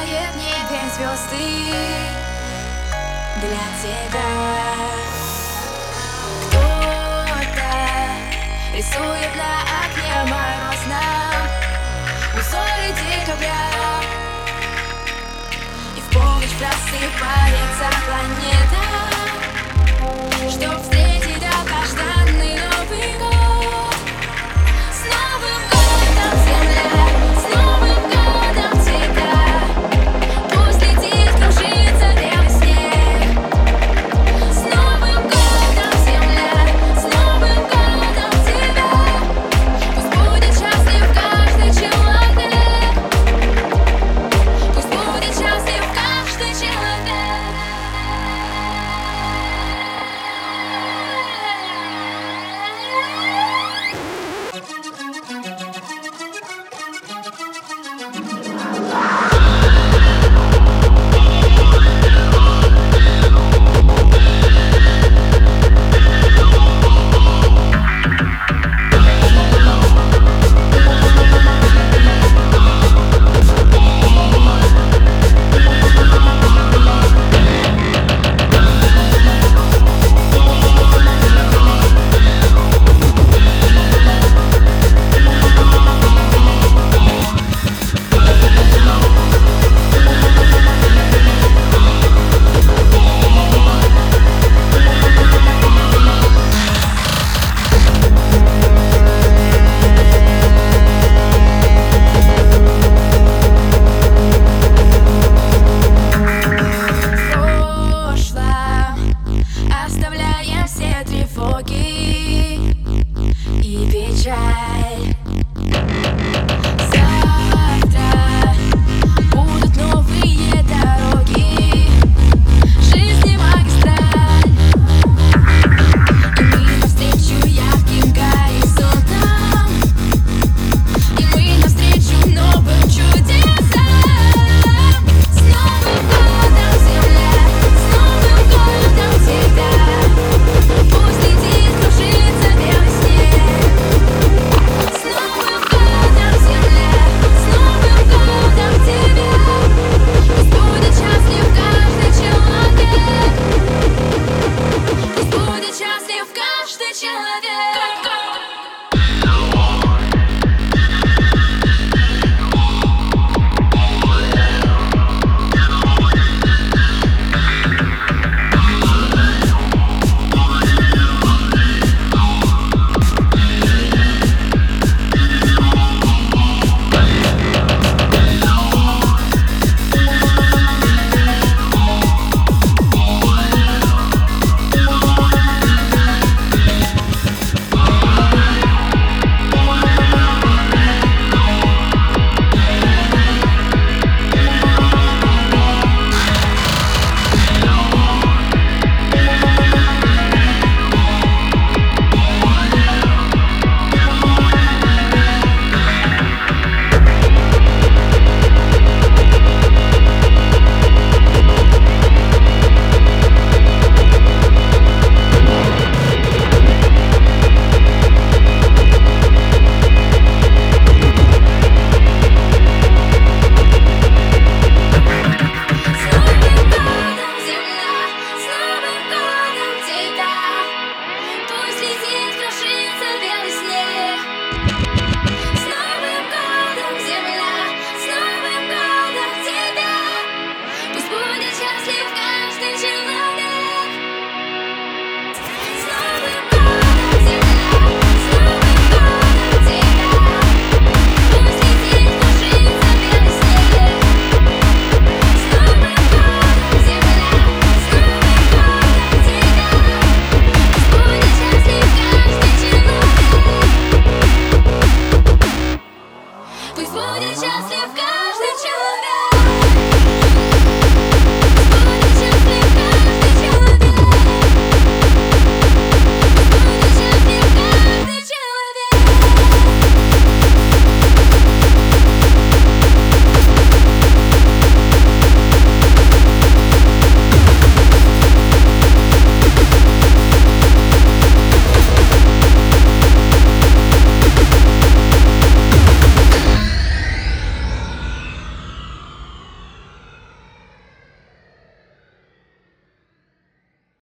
сияет в небе звезды для тебя. Кто-то рисует на окне морозном узоры декабря. И в полночь просыпается планета, чтоб встретить